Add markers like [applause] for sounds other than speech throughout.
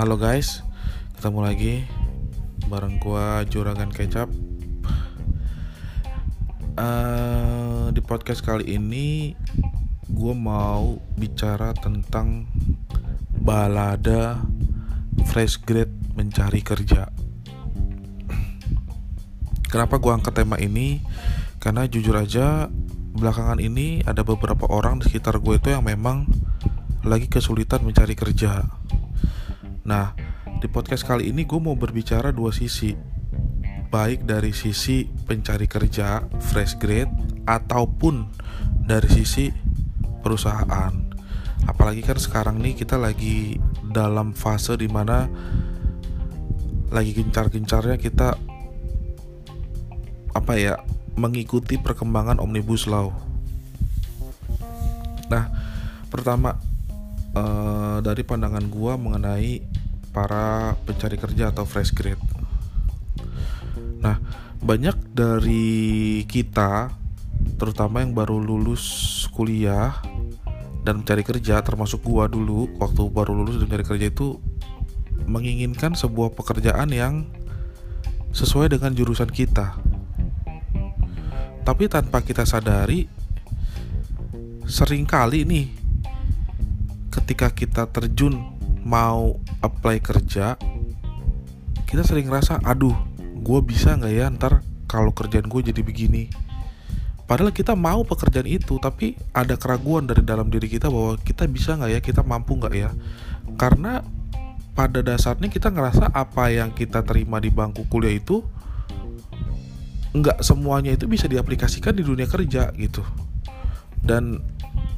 Halo guys, ketemu lagi bareng gua Juragan Kecap. Uh, di podcast kali ini gua mau bicara tentang balada fresh grade mencari kerja. Kenapa gua angkat tema ini? Karena jujur aja belakangan ini ada beberapa orang di sekitar gue itu yang memang lagi kesulitan mencari kerja Nah, di podcast kali ini gue mau berbicara dua sisi. Baik dari sisi pencari kerja, fresh grade Ataupun dari sisi perusahaan. Apalagi kan sekarang nih kita lagi dalam fase di mana Lagi gencar-gencarnya kita Apa ya Mengikuti perkembangan Omnibus Law. Nah, pertama uh, dari pandangan gua mengenai para pencari kerja atau fresh grade. Nah, banyak dari kita terutama yang baru lulus kuliah dan mencari kerja termasuk gua dulu waktu baru lulus dan mencari kerja itu menginginkan sebuah pekerjaan yang sesuai dengan jurusan kita. Tapi tanpa kita sadari sering kali nih ketika kita terjun mau apply kerja kita sering ngerasa aduh gue bisa nggak ya ntar kalau kerjaan gue jadi begini? Padahal kita mau pekerjaan itu tapi ada keraguan dari dalam diri kita bahwa kita bisa nggak ya kita mampu nggak ya? Karena pada dasarnya kita ngerasa apa yang kita terima di bangku kuliah itu nggak semuanya itu bisa diaplikasikan di dunia kerja gitu. Dan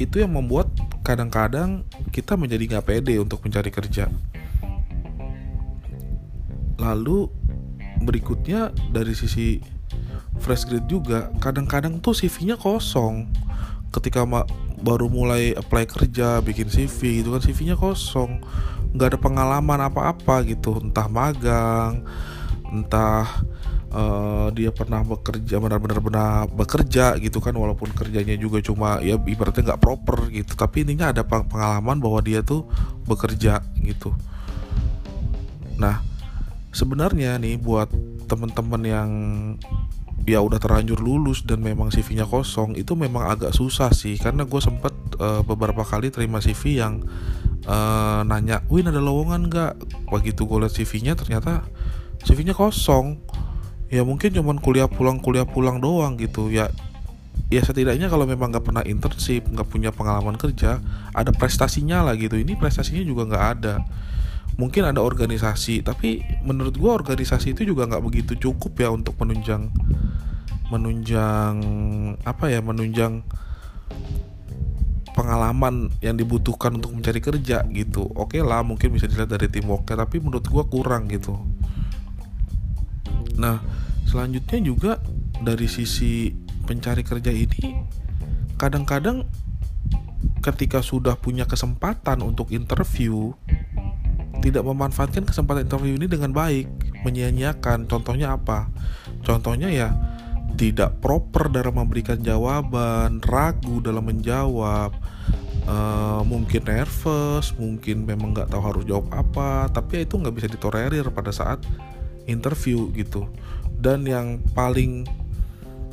itu yang membuat kadang-kadang kita menjadi nggak pede untuk mencari kerja. Lalu berikutnya dari sisi fresh grade juga kadang-kadang tuh CV-nya kosong. Ketika ma baru mulai apply kerja bikin CV gitu kan CV-nya kosong. Nggak ada pengalaman apa-apa gitu. Entah magang entah uh, dia pernah bekerja benar-benar benar bekerja gitu kan walaupun kerjanya juga cuma ya ibaratnya nggak proper gitu. Tapi intinya ada pengalaman bahwa dia tuh bekerja gitu. Nah sebenarnya nih buat temen-temen yang ya udah terlanjur lulus dan memang CV-nya kosong itu memang agak susah sih. Karena gue sempet uh, beberapa kali terima CV yang uh, nanya, Win ada lowongan nggak? Begitu gue liat CV-nya ternyata CV-nya kosong ya mungkin cuman kuliah pulang kuliah pulang doang gitu. Ya ya setidaknya kalau memang nggak pernah internship nggak punya pengalaman kerja ada prestasinya lah gitu. Ini prestasinya juga nggak ada. Mungkin ada organisasi tapi menurut gua organisasi itu juga nggak begitu cukup ya untuk menunjang menunjang apa ya menunjang pengalaman yang dibutuhkan untuk mencari kerja gitu. Oke lah mungkin bisa dilihat dari teamworknya tapi menurut gua kurang gitu. Nah, selanjutnya juga dari sisi pencari kerja ini kadang-kadang ketika sudah punya kesempatan untuk interview tidak memanfaatkan kesempatan interview ini dengan baik, menyia-nyiakan. Contohnya apa? Contohnya ya tidak proper dalam memberikan jawaban, ragu dalam menjawab, uh, mungkin nervous, mungkin memang nggak tahu harus jawab apa, tapi itu nggak bisa ditolerir pada saat interview gitu dan yang paling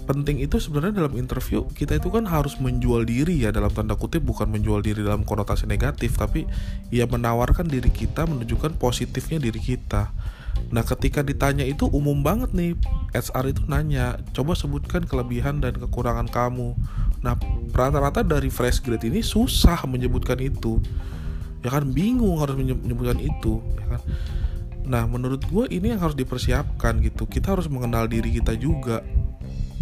penting itu sebenarnya dalam interview kita itu kan harus menjual diri ya dalam tanda kutip bukan menjual diri dalam konotasi negatif tapi ya menawarkan diri kita menunjukkan positifnya diri kita. Nah ketika ditanya itu umum banget nih HR itu nanya coba sebutkan kelebihan dan kekurangan kamu. Nah rata-rata dari fresh grade ini susah menyebutkan itu. Ya kan bingung harus menyebutkan itu ya kan Nah, menurut gue ini yang harus dipersiapkan gitu. Kita harus mengenal diri kita juga.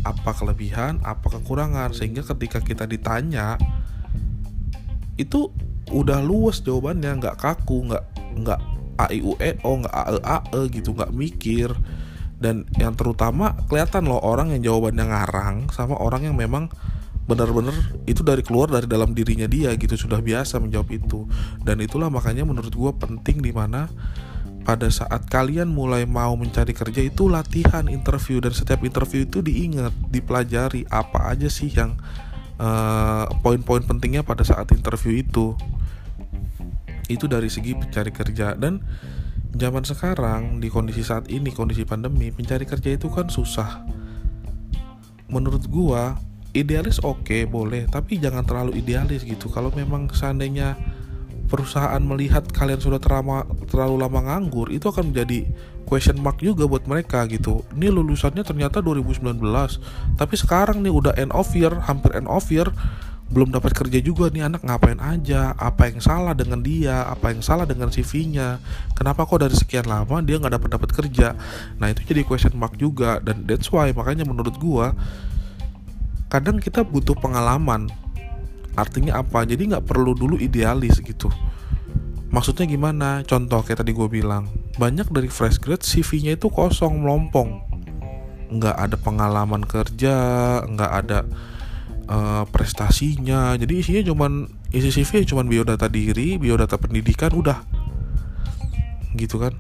Apa kelebihan, apa kekurangan, sehingga ketika kita ditanya itu udah luas jawabannya, nggak kaku, nggak nggak a i u e o, nggak a e a e gitu, nggak mikir. Dan yang terutama kelihatan loh orang yang jawabannya ngarang sama orang yang memang benar-benar itu dari keluar dari dalam dirinya dia gitu sudah biasa menjawab itu dan itulah makanya menurut gue penting di mana pada saat kalian mulai mau mencari kerja itu latihan interview. Dan setiap interview itu diingat, dipelajari apa aja sih yang eh, poin-poin pentingnya pada saat interview itu. itu dari segi pencari kerja. Dan zaman sekarang di kondisi saat ini kondisi pandemi pencari kerja itu kan susah. Menurut gua idealis oke okay, boleh. Tapi jangan terlalu idealis gitu. Kalau memang seandainya perusahaan melihat kalian sudah terlama, terlalu lama nganggur itu akan menjadi question mark juga buat mereka gitu. Ini lulusannya ternyata 2019 tapi sekarang nih udah end of year hampir end of year belum dapat kerja juga nih anak ngapain aja apa yang salah dengan dia apa yang salah dengan CV-nya kenapa kok dari sekian lama dia nggak dapat dapat kerja? Nah itu jadi question mark juga dan that's why makanya menurut gua kadang kita butuh pengalaman artinya apa? Jadi nggak perlu dulu idealis gitu. Maksudnya gimana? Contoh kayak tadi gue bilang banyak dari fresh grad CV-nya itu kosong melompong. Nggak ada pengalaman kerja nggak ada uh, prestasinya. Jadi isinya cuman isi CV cuman biodata diri biodata pendidikan udah. Gitu kan?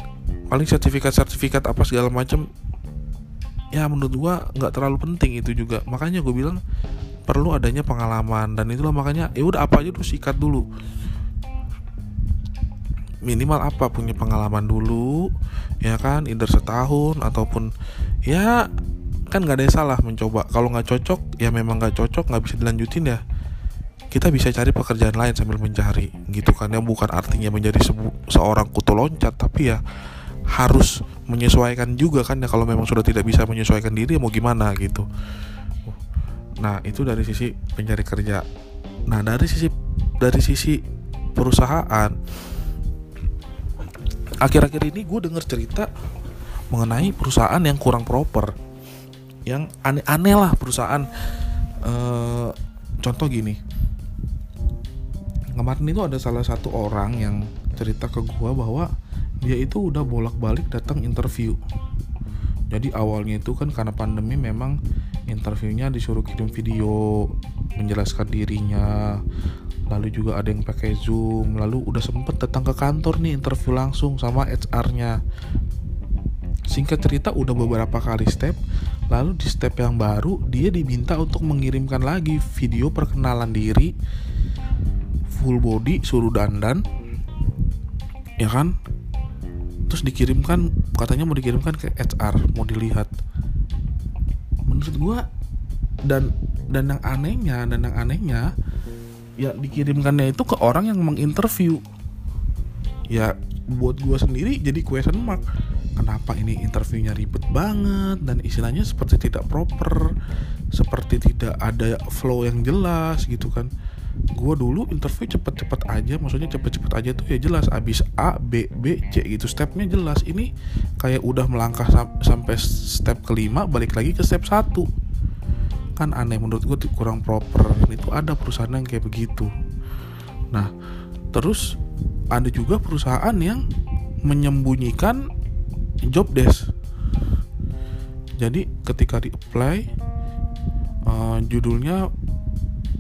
Paling sertifikat-sertifikat apa segala macam ya menurut gua nggak terlalu penting itu juga. Makanya gue bilang perlu adanya pengalaman dan itulah makanya ya udah apa aja tuh sikat dulu. Minimal apa punya pengalaman dulu ya kan either setahun ataupun ya kan nggak ada yang salah mencoba. Kalau nggak cocok ya memang nggak cocok nggak bisa dilanjutin ya. Kita bisa cari pekerjaan lain sambil mencari gitu kan ya. Bukan artinya menjadi seorang kutu loncat tapi ya harus menyesuaikan juga kan ya. Kalau memang sudah tidak bisa menyesuaikan diri mau gimana gitu nah itu dari sisi pencari kerja. Nah dari sisi dari sisi perusahaan akhir-akhir ini gue dengar cerita mengenai perusahaan yang kurang proper yang aneh-aneh lah perusahaan. Uh, contoh gini. Kemarin itu ada salah satu orang yang cerita ke gua bahwa dia itu udah bolak-balik datang interview. Jadi awalnya itu kan karena pandemi memang interviewnya disuruh kirim video menjelaskan dirinya. Lalu juga ada yang pakai zoom. Lalu udah sempet datang ke kantor nih interview langsung sama HR-nya singkat cerita udah beberapa kali step. Lalu di step yang baru dia diminta untuk mengirimkan lagi video perkenalan diri. Full body suruh dandan. Ya kan? Terus dikirimkan katanya mau dikirimkan ke HR mau dilihat menurut gua dan dan yang anehnya dan yang anehnya ya dikirimkannya itu ke orang yang menginterview. Ya buat gua sendiri jadi question mark. Kenapa ini interviewnya ribet banget dan istilahnya seperti tidak proper seperti tidak ada flow yang jelas gitu kan gue dulu interview cepet-cepet aja maksudnya cepet-cepet aja tuh ya jelas abis A B B C gitu stepnya jelas. Ini kayak udah melangkah sam sampai step kelima balik lagi ke step satu. Kan aneh menurut gue kurang proper. Itu ada perusahaan yang kayak begitu. Nah terus ada juga perusahaan yang menyembunyikan job desk. Jadi ketika di apply uh, judulnya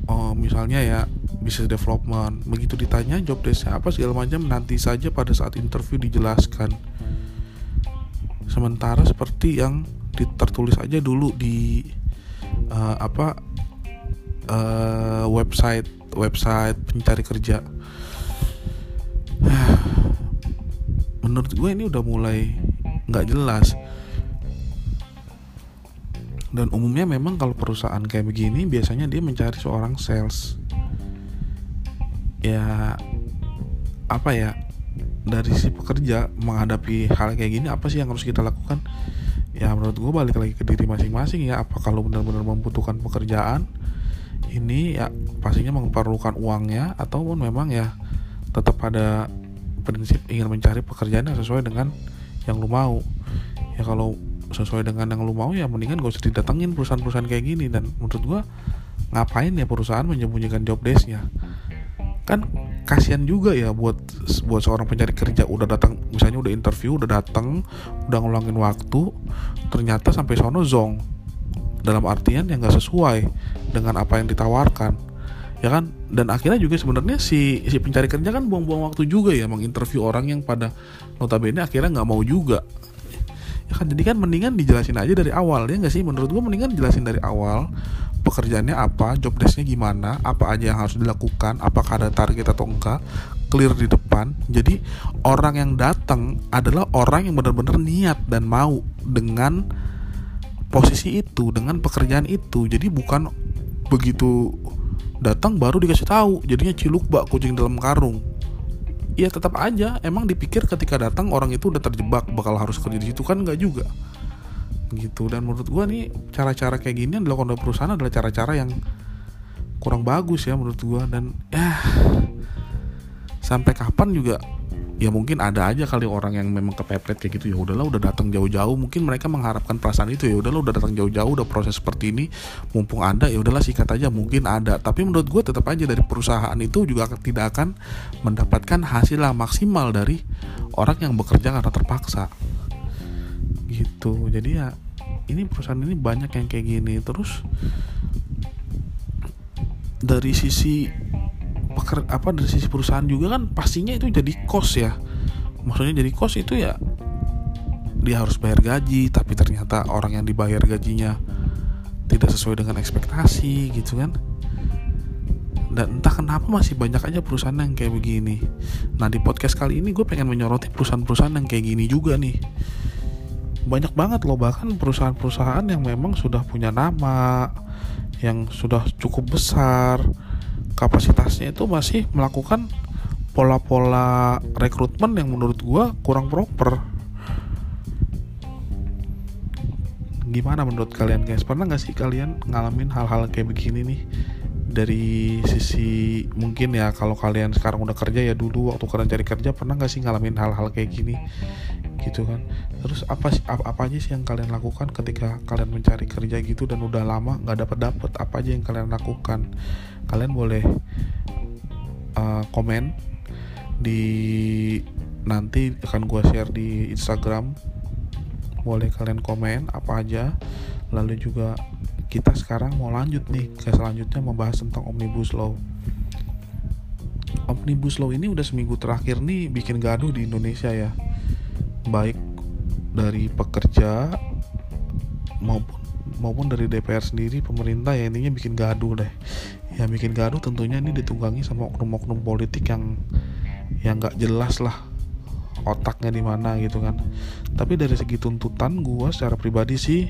uh, misalnya ya business development. Begitu ditanya job desknya apa segala macam nanti saja pada saat interview dijelaskan. Sementara seperti yang tertulis aja dulu di uh, apa uh, website website pencari kerja. [sighs] Menurut gue ini udah mulai nggak jelas dan umumnya memang kalau perusahaan kayak begini biasanya dia mencari seorang sales. Ya apa ya dari si pekerja menghadapi hal kayak gini apa sih yang harus kita lakukan? Ya menurut gue balik lagi ke diri masing-masing ya apa kalau benar-benar membutuhkan pekerjaan ini ya pastinya memerlukan uangnya ataupun memang ya tetap pada prinsip ingin mencari pekerjaan yang sesuai dengan yang lu mau. Ya kalau sesuai dengan yang lu mau ya mendingan gak usah didatengin perusahaan-perusahaan kayak gini. Dan menurut gua ngapain ya perusahaan menyembunyikan job desknya? Kan kasihan juga ya buat buat seorang pencari kerja. Udah datang misalnya udah interview udah datang udah ngulangin waktu ternyata sampai sono zong. Dalam artian yang gak sesuai dengan apa yang ditawarkan. Ya kan? Dan akhirnya juga sebenarnya si si pencari kerja kan buang-buang waktu juga ya menginterview orang yang pada notabene akhirnya nggak mau juga ya kan jadi kan mendingan dijelasin aja dari awal ya nggak sih? Menurut gua mendingan jelasin dari awal pekerjaannya apa job desknya gimana apa aja yang harus dilakukan apakah ada target atau enggak clear di depan. Jadi orang yang datang adalah orang yang benar-benar niat dan mau dengan posisi itu dengan pekerjaan itu. Jadi bukan begitu datang baru dikasih tahu jadinya ciluk bak kucing dalam karung ya tetap aja. Emang dipikir ketika datang orang itu udah terjebak bakal harus kerja di situ kan nggak juga. Gitu. Dan menurut gua nih cara-cara kayak gini yang dilakukan oleh perusahaan adalah cara-cara yang kurang bagus ya menurut gua. Dan ya sampai kapan juga ya mungkin ada aja kali orang yang memang kepepet kayak gitu. Ya udahlah udah datang jauh-jauh. Mungkin mereka mengharapkan perasaan itu. Ya udahlah udah datang jauh-jauh udah proses seperti ini. Mumpung ada ya udahlah sikat aja. Mungkin ada. Tapi menurut gue tetap aja dari perusahaan itu juga tidak akan mendapatkan hasil yang maksimal dari orang yang bekerja karena terpaksa. Gitu. Jadi ya ini perusahaan ini banyak yang kayak gini. Terus dari sisi peker, apa dari sisi perusahaan juga kan pastinya itu jadi kos ya. Maksudnya jadi kos itu ya dia harus bayar gaji tapi ternyata orang yang dibayar gajinya tidak sesuai dengan ekspektasi gitu kan. Dan entah kenapa masih banyak aja perusahaan yang kayak begini. Nah di podcast kali ini gue pengen menyoroti perusahaan-perusahaan yang kayak gini juga nih. Banyak banget loh bahkan perusahaan-perusahaan yang memang sudah punya nama yang sudah cukup besar kapasitasnya itu masih melakukan pola-pola rekrutmen yang menurut gue kurang proper. Gimana menurut kalian guys? Pernah gak sih kalian ngalamin hal-hal kayak begini nih? Dari sisi mungkin ya kalau kalian sekarang udah kerja ya dulu waktu kalian cari kerja pernah gak sih ngalamin hal-hal kayak gini gitu kan. Terus apa sih apa, apa aja sih yang kalian lakukan ketika kalian mencari kerja gitu dan udah lama nggak dapat dapat apa aja yang kalian lakukan? Kalian boleh uh, komen di nanti akan gue share di Instagram. Boleh kalian komen apa aja. Lalu juga kita sekarang mau lanjut nih ke selanjutnya membahas tentang omnibus law. Omnibus law ini udah seminggu terakhir nih bikin gaduh di Indonesia ya baik dari pekerja maupun maupun dari DPR sendiri pemerintah ya intinya bikin gaduh deh. Ya bikin gaduh tentunya ini ditunggangi sama oknum-oknum politik yang yang nggak jelas lah otaknya di mana gitu kan. Tapi dari segi tuntutan gue secara pribadi sih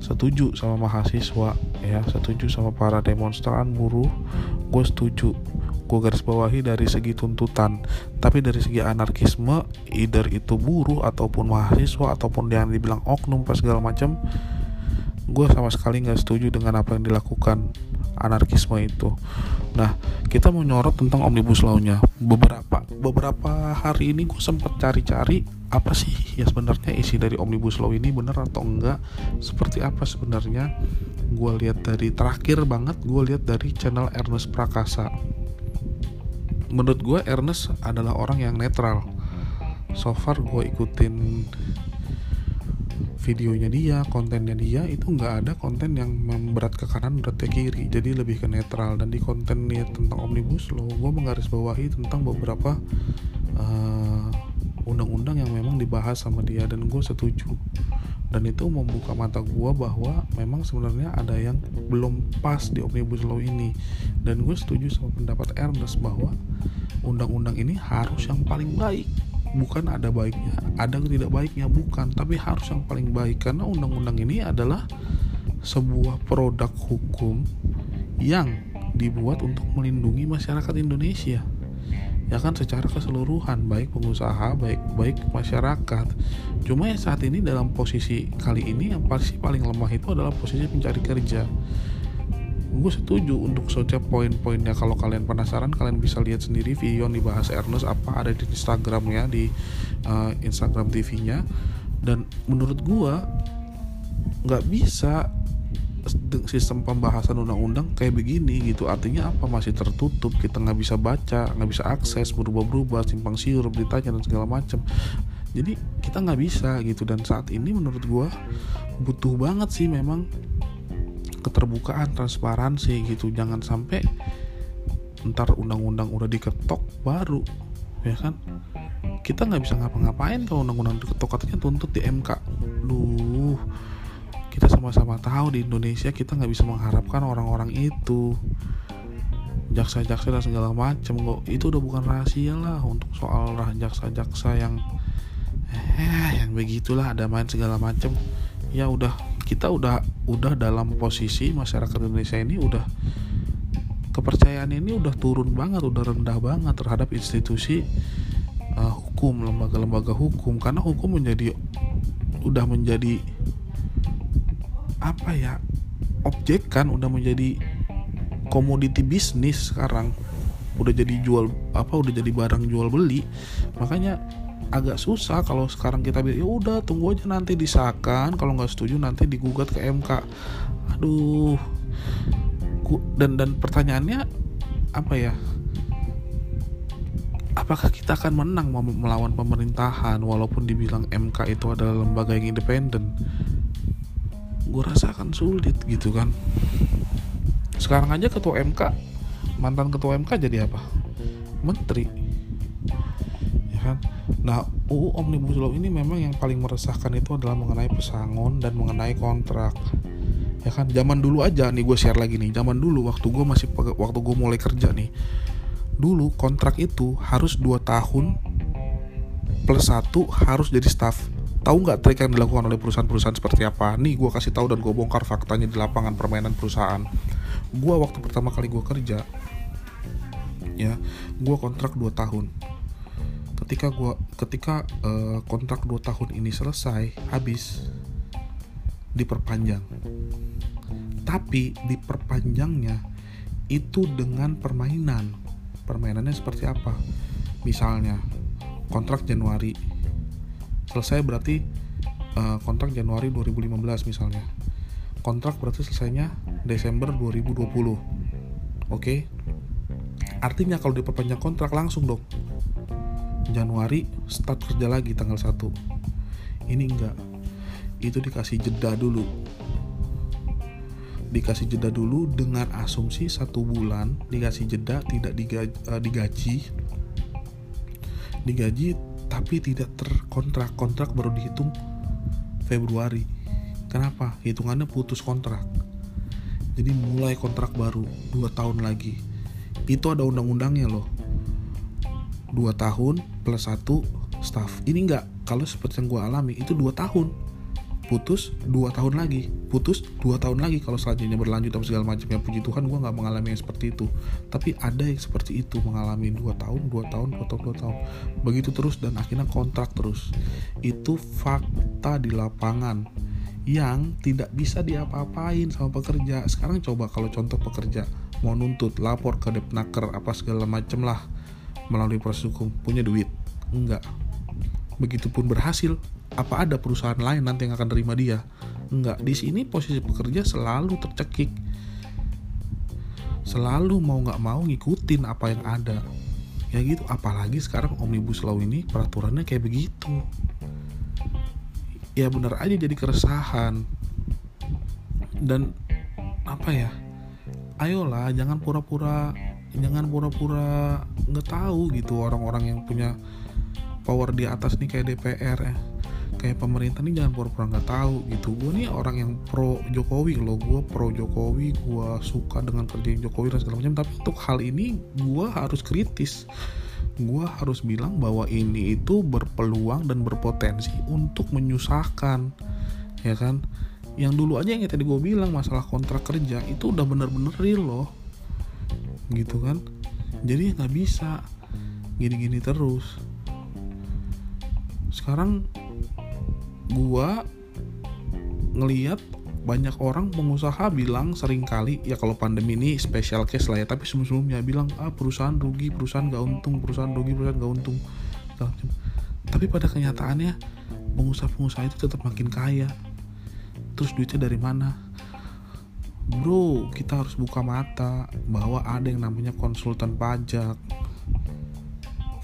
setuju sama mahasiswa ya setuju sama para demonstran buruh. Gue setuju gue garis bawahi dari segi tuntutan tapi dari segi anarkisme either itu buruh ataupun mahasiswa ataupun yang dibilang oknum pas segala macam gue sama sekali nggak setuju dengan apa yang dilakukan anarkisme itu. Nah, kita mau nyorot tentang omnibus law-nya. Beberapa beberapa hari ini gue sempat cari-cari apa sih ya sebenarnya isi dari omnibus law ini benar atau enggak? Seperti apa sebenarnya? Gue lihat dari terakhir banget, gue lihat dari channel Ernest Prakasa. Menurut gue Ernest adalah orang yang netral. So far gue ikutin videonya dia kontennya dia itu nggak ada konten yang memberat ke kanan berat ke kiri. Jadi lebih ke netral. Dan di kontennya tentang omnibus law gue menggarisbawahi tentang beberapa undang eh, undang-undang yang memang dibahas sama dia. Dan gue setuju dan itu membuka mata gue bahwa memang sebenarnya ada yang belum pas di omnibus law ini. Dan gue setuju sama pendapat Ernest bahwa undang-undang ini harus yang paling baik. Bukan ada baiknya ada tidak baiknya bukan. Tapi harus yang paling baik. Karena undang-undang ini adalah sebuah produk hukum yang dibuat untuk melindungi masyarakat Indonesia ya kan secara keseluruhan baik pengusaha baik baik masyarakat. Cuma ya saat ini dalam posisi kali ini yang pasti paling lemah itu adalah posisi pencari kerja. Gue setuju untuk setiap poin-poinnya. Kalau kalian penasaran kalian bisa lihat sendiri video yang dibahas Ernest apa ada di Instagramnya di uh, Instagram TV-nya dan menurut gue nggak bisa sistem pembahasan undang-undang kayak begini gitu. Artinya apa? Masih tertutup. Kita nggak bisa baca nggak bisa akses berubah-berubah simpang siur beritanya dan segala macam jadi kita nggak bisa gitu. Dan saat ini menurut gue butuh banget sih memang keterbukaan transparansi gitu. Jangan sampai ntar undang-undang udah diketok baru ya kan? Kita nggak bisa ngapa-ngapain kalau undang-undang diketok. Katanya tuntut di MK duh kita sama-sama tahu di Indonesia kita nggak bisa mengharapkan orang-orang itu. Jaksa-jaksa dan segala macam kok. Itu udah bukan rahasia lah untuk soal jaksa-jaksa yang eh yang begitulah ada main segala macam. Ya udah kita udah udah dalam posisi masyarakat Indonesia ini udah kepercayaan ini udah turun banget udah rendah banget terhadap institusi uh, hukum lembaga-lembaga hukum. Karena hukum menjadi udah menjadi apa ya objek kan udah menjadi komoditi bisnis sekarang. Udah jadi jual apa udah jadi barang jual beli. Makanya agak susah kalau sekarang kita bilang ya udah tunggu aja nanti disahkan. Kalau nggak setuju nanti digugat ke MK aduh. Dan dan pertanyaannya apa ya? Apakah kita akan menang melawan pemerintahan walaupun dibilang MK itu adalah lembaga yang independen gue rasa akan sulit gitu kan. Sekarang aja ketua MK mantan ketua MK jadi apa? Menteri. Ya kan? Nah UU Omnibus Law ini memang yang paling meresahkan itu adalah mengenai pesangon dan mengenai kontrak. Ya kan? Zaman dulu aja nih gue share lagi nih. Zaman dulu waktu gue masih waktu gue mulai kerja nih. Dulu kontrak itu harus 2 tahun plus satu harus jadi staff tahu nggak trik yang dilakukan oleh perusahaan-perusahaan seperti apa? Nih gue kasih tahu dan gue bongkar faktanya di lapangan permainan perusahaan. Gue waktu pertama kali gue kerja ya gue kontrak 2 tahun. Ketika gue ketika uh, kontrak 2 tahun ini selesai habis diperpanjang. Tapi diperpanjangnya itu dengan permainan. Permainannya seperti apa? Misalnya kontrak Januari selesai berarti uh, kontrak Januari 2015 misalnya. Kontrak berarti selesainya Desember 2020 oke? Okay? artinya kalau diperpanjang kontrak langsung dong. Januari start kerja lagi tanggal 1 ini enggak. Itu dikasih jeda dulu. Dikasih jeda dulu dengan asumsi satu bulan dikasih jeda tidak digaji, uh, digaji. Digaji tapi tidak terkontrak kontrak baru dihitung Februari Kenapa? Hitungannya putus kontrak. Jadi mulai kontrak baru 2 tahun lagi. Itu ada undang-undangnya loh. 2 tahun plus 1 staff. Ini enggak. Kalau seperti yang gue alami itu 2 tahun. Putus 2 tahun lagi. Putus 2 tahun lagi kalau selanjutnya berlanjut dan segala macam. Ya puji Tuhan gue nggak mengalami yang seperti itu. Tapi ada yang seperti itu mengalami 2 tahun, 2 tahun, 2 tahun, 2 tahun. Begitu terus dan akhirnya kontrak terus. Itu fakta di lapangan yang tidak bisa diapa-apain sama pekerja sekarang coba kalau contoh pekerja mau nuntut lapor ke depnaker apa segala macem lah melalui proses hukum punya duit enggak begitupun berhasil apa ada perusahaan lain nanti yang akan terima dia enggak di sini posisi pekerja selalu tercekik. Selalu mau nggak mau ngikutin apa yang ada. Ya gitu apalagi sekarang omnibus law ini peraturannya kayak begitu. Ya bener aja jadi keresahan. Dan apa ya? Ayolah jangan pura-pura jangan pura-pura nggak tahu gitu orang-orang yang punya power di atas nih kayak DPR ya kayak pemerintah nih jangan pura-pura nggak tahu gitu. Gue nih orang yang pro Jokowi loh. Gue pro Jokowi gue suka dengan kerja Jokowi dan segala macam. Tapi untuk hal ini gue harus kritis. Gue harus bilang bahwa ini itu berpeluang dan berpotensi untuk menyusahkan ya kan? Yang dulu aja yang tadi gue bilang masalah kontrak kerja itu udah bener-bener real loh. Gitu kan? Jadi nggak bisa. Gini-gini terus. Sekarang gue ngeliat banyak orang pengusaha bilang sering kali ya kalau pandemi ini special case lah ya tapi sebelum-sebelumnya bilang ah perusahaan rugi perusahaan gak untung perusahaan rugi perusahaan gak untung. Tapi pada kenyataannya pengusaha-pengusaha itu tetap makin kaya. Terus duitnya dari mana? Bro kita harus buka mata bahwa ada yang namanya konsultan pajak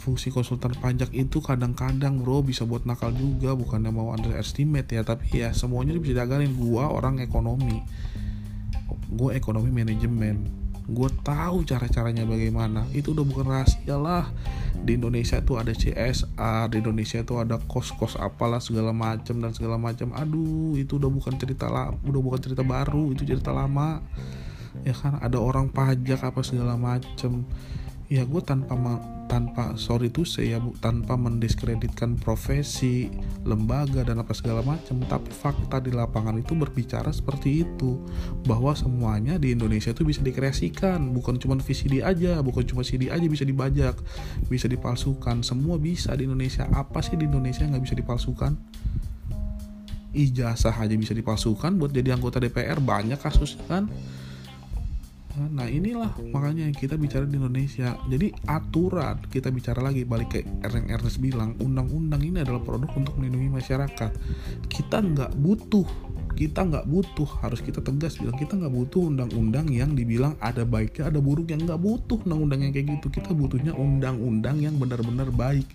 fungsi konsultan pajak itu kadang-kadang bro bisa buat nakal juga. Bukannya mau underestimate ya tapi ya semuanya bisa diagalin. Gua orang ekonomi. Gue ekonomi manajemen. Gue tahu cara-caranya bagaimana. Itu udah bukan rahasia lah. Di Indonesia tuh ada CSR di Indonesia tuh ada kos-kos apalah segala macam dan segala macam aduh itu udah bukan cerita lah udah bukan cerita baru itu cerita lama. Ya kan ada orang pajak apa segala macem. Ya gue tanpa tanpa sorry tuh saya bu tanpa mendiskreditkan profesi lembaga dan apa segala macam. Tapi fakta di lapangan itu berbicara seperti itu bahwa semuanya di Indonesia itu bisa dikreasikan. Bukan cuma VCD aja bukan cuma CD aja bisa dibajak bisa dipalsukan. Semua bisa di Indonesia. Apa sih di Indonesia nggak bisa dipalsukan? Ijazah aja bisa dipalsukan buat jadi anggota DPR banyak kasusnya kan Nah inilah makanya kita bicara di Indonesia. Jadi aturan kita bicara lagi balik ke yang Ernest bilang, undang-undang ini adalah produk untuk melindungi masyarakat. Kita nggak butuh, kita nggak butuh harus kita tegas bilang kita nggak butuh undang-undang yang dibilang ada baiknya ada buruk yang nggak butuh undang-undang yang kayak gitu. Kita butuhnya undang-undang yang benar-benar baik.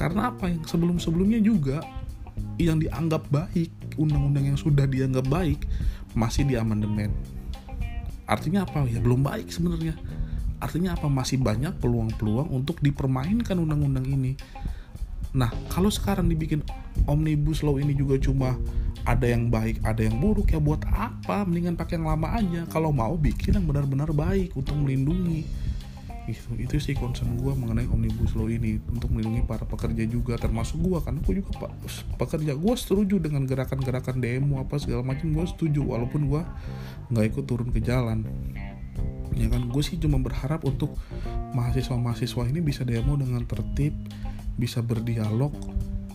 Karena apa yang sebelum-sebelumnya juga yang dianggap baik, undang-undang yang sudah dianggap baik masih di amandemen Artinya apa? Ya belum baik sebenarnya. Artinya apa? Masih banyak peluang-peluang untuk dipermainkan undang-undang ini. Nah, kalau sekarang dibikin omnibus law ini juga cuma ada yang baik, ada yang buruk ya buat apa? Mendingan pakai yang lama aja. Kalau mau bikin yang benar-benar baik untuk melindungi itu itu sih concern gue mengenai omnibus law ini untuk melindungi para pekerja juga termasuk gue karena gue juga pak pekerja. Gue setuju dengan gerakan-gerakan demo apa segala macam gue setuju walaupun gue nggak ikut turun ke jalan. Ya kan gue sih cuma berharap untuk mahasiswa-mahasiswa ini bisa demo dengan tertib bisa berdialog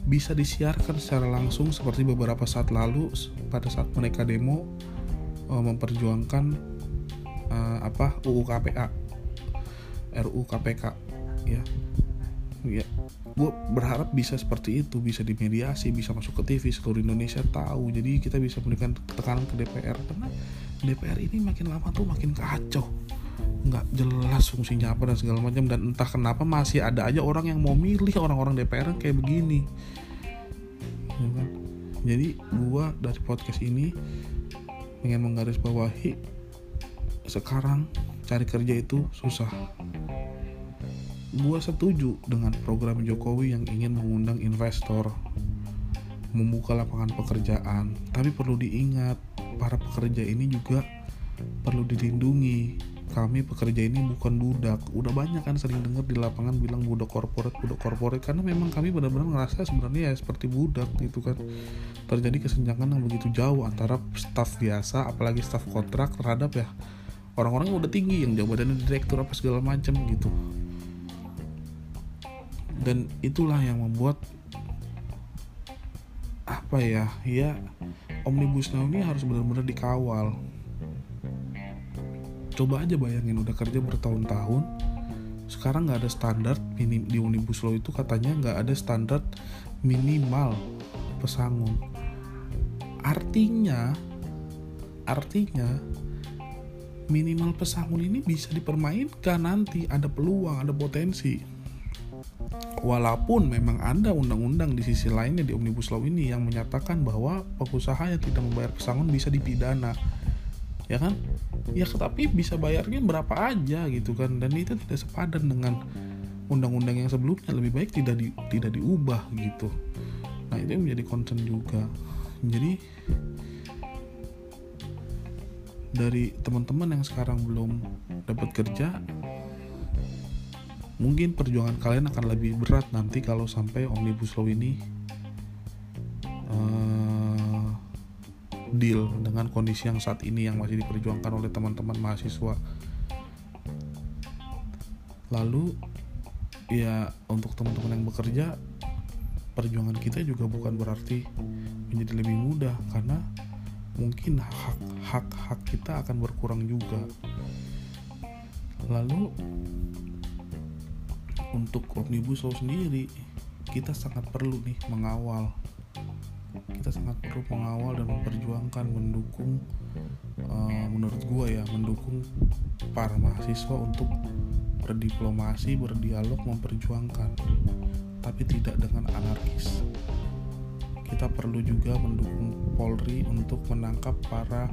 bisa disiarkan secara langsung seperti beberapa saat lalu pada saat mereka demo uh, memperjuangkan uh, apa UU KPA RU KPK ya. Ya. Gue berharap bisa seperti itu bisa dimediasi bisa masuk ke TV seluruh Indonesia tahu. Jadi kita bisa memberikan tekanan ke DPR karena DPR ini makin lama tuh makin kacau. Nggak jelas fungsinya apa dan segala macam dan entah kenapa masih ada aja orang yang mau milih orang-orang DPR kayak begini. Ya kan? jadi gue dari podcast ini pengen menggarisbawahi sekarang cari kerja itu susah gue setuju dengan program Jokowi yang ingin mengundang investor membuka lapangan pekerjaan. Tapi perlu diingat para pekerja ini juga perlu dilindungi. Kami pekerja ini bukan budak. Udah banyak kan sering dengar di lapangan bilang budak korporat budak korporat. Karena memang kami benar-benar ngerasa sebenarnya ya seperti budak gitu kan. Terjadi kesenjangan yang begitu jauh antara staff biasa apalagi staff kontrak terhadap ya orang-orang yang udah tinggi yang jabatannya direktur apa segala macam gitu dan itulah yang membuat apa ya ya omnibus law ini harus benar-benar dikawal. Coba aja bayangin udah kerja bertahun-tahun sekarang nggak ada standar minim di omnibus law itu katanya nggak ada standar minimal pesangon. Artinya artinya minimal pesangon ini bisa dipermainkan nanti ada peluang ada potensi Walaupun memang ada undang-undang di sisi lainnya di Omnibus Law ini yang menyatakan bahwa pengusaha yang tidak membayar pesangon bisa dipidana. Ya kan? Ya tapi bisa bayarnya berapa aja gitu kan dan itu tidak sepadan dengan undang-undang yang sebelumnya lebih baik tidak di, tidak diubah gitu. Nah, itu menjadi concern juga. Jadi dari teman-teman yang sekarang belum dapat kerja mungkin perjuangan kalian akan lebih berat nanti kalau sampai omnibus law ini uh, deal dengan kondisi yang saat ini yang masih diperjuangkan oleh teman-teman mahasiswa. Lalu ya untuk teman-teman yang bekerja perjuangan kita juga bukan berarti menjadi lebih mudah karena mungkin hak hak hak kita akan berkurang juga. Lalu untuk omnibus law sendiri kita sangat perlu nih mengawal. Kita sangat perlu mengawal dan memperjuangkan mendukung uh, menurut gue ya mendukung para mahasiswa untuk berdiplomasi berdialog memperjuangkan tapi tidak dengan anarkis. Kita perlu juga mendukung Polri untuk menangkap para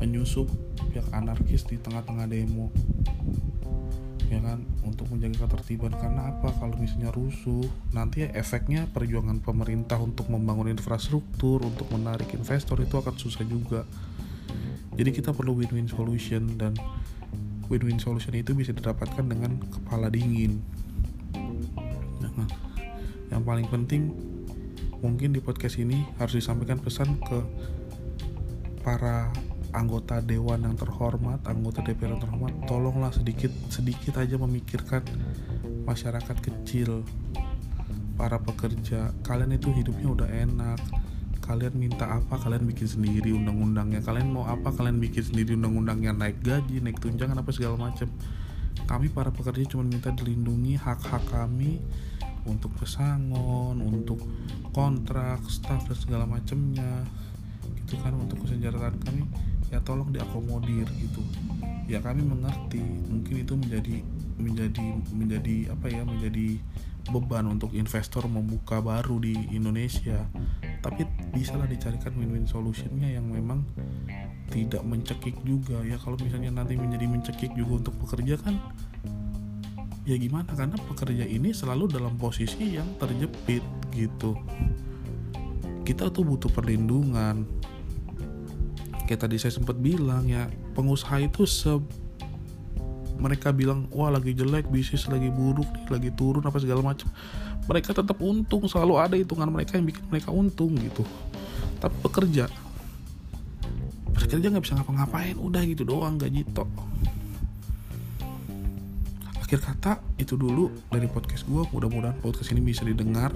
penyusup pihak anarkis di tengah-tengah demo ya kan untuk menjaga ketertiban. Karena apa? Kalau misalnya rusuh nanti ya efeknya perjuangan pemerintah untuk membangun infrastruktur untuk menarik investor itu akan susah juga. Jadi kita perlu win-win solution dan win-win solution itu bisa didapatkan dengan kepala dingin. Nah, yang paling penting mungkin di podcast ini harus disampaikan pesan ke para anggota dewan yang terhormat, anggota DPR yang terhormat, tolonglah sedikit sedikit aja memikirkan masyarakat kecil, para pekerja. Kalian itu hidupnya udah enak. Kalian minta apa, kalian bikin sendiri undang-undangnya. Kalian mau apa, kalian bikin sendiri undang-undangnya naik gaji, naik tunjangan apa segala macam. Kami para pekerja cuma minta dilindungi hak-hak kami untuk pesangon, untuk kontrak, staff dan segala macamnya gitu kan untuk kesejahteraan kami ya tolong diakomodir gitu. Ya kami mengerti. Mungkin itu menjadi menjadi menjadi apa ya menjadi beban untuk investor membuka baru di Indonesia. Tapi bisalah dicarikan win-win solutionnya yang memang tidak mencekik juga. Ya kalau misalnya nanti menjadi mencekik juga untuk pekerja kan ya gimana? Karena pekerja ini selalu dalam posisi yang terjepit gitu. Kita tuh butuh perlindungan kayak tadi saya sempat bilang ya pengusaha itu se mereka bilang wah lagi jelek bisnis lagi buruk nih lagi turun apa segala macam. Mereka tetap untung selalu ada hitungan mereka yang bikin mereka untung gitu. Tapi pekerja pekerja nggak bisa ngapa-ngapain udah gitu doang gaji tok. Akhir kata itu dulu dari podcast gue mudah-mudahan podcast ini bisa didengar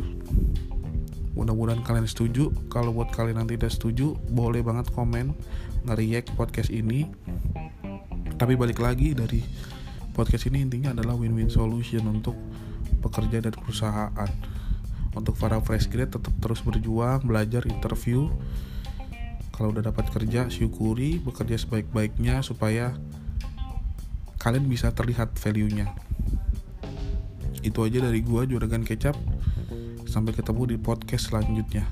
mudah-mudahan kalian setuju. Kalau buat kalian yang tidak setuju boleh banget komen nge-react podcast ini. Tapi balik lagi dari podcast ini intinya adalah win-win solution untuk pekerja dan perusahaan. Untuk para fresh grade tetap terus berjuang belajar interview. Kalau udah dapat kerja syukuri bekerja sebaik-baiknya supaya kalian bisa terlihat value-nya. Itu aja dari gua Juragan Kecap Sampai ketemu di podcast selanjutnya.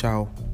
Ciao.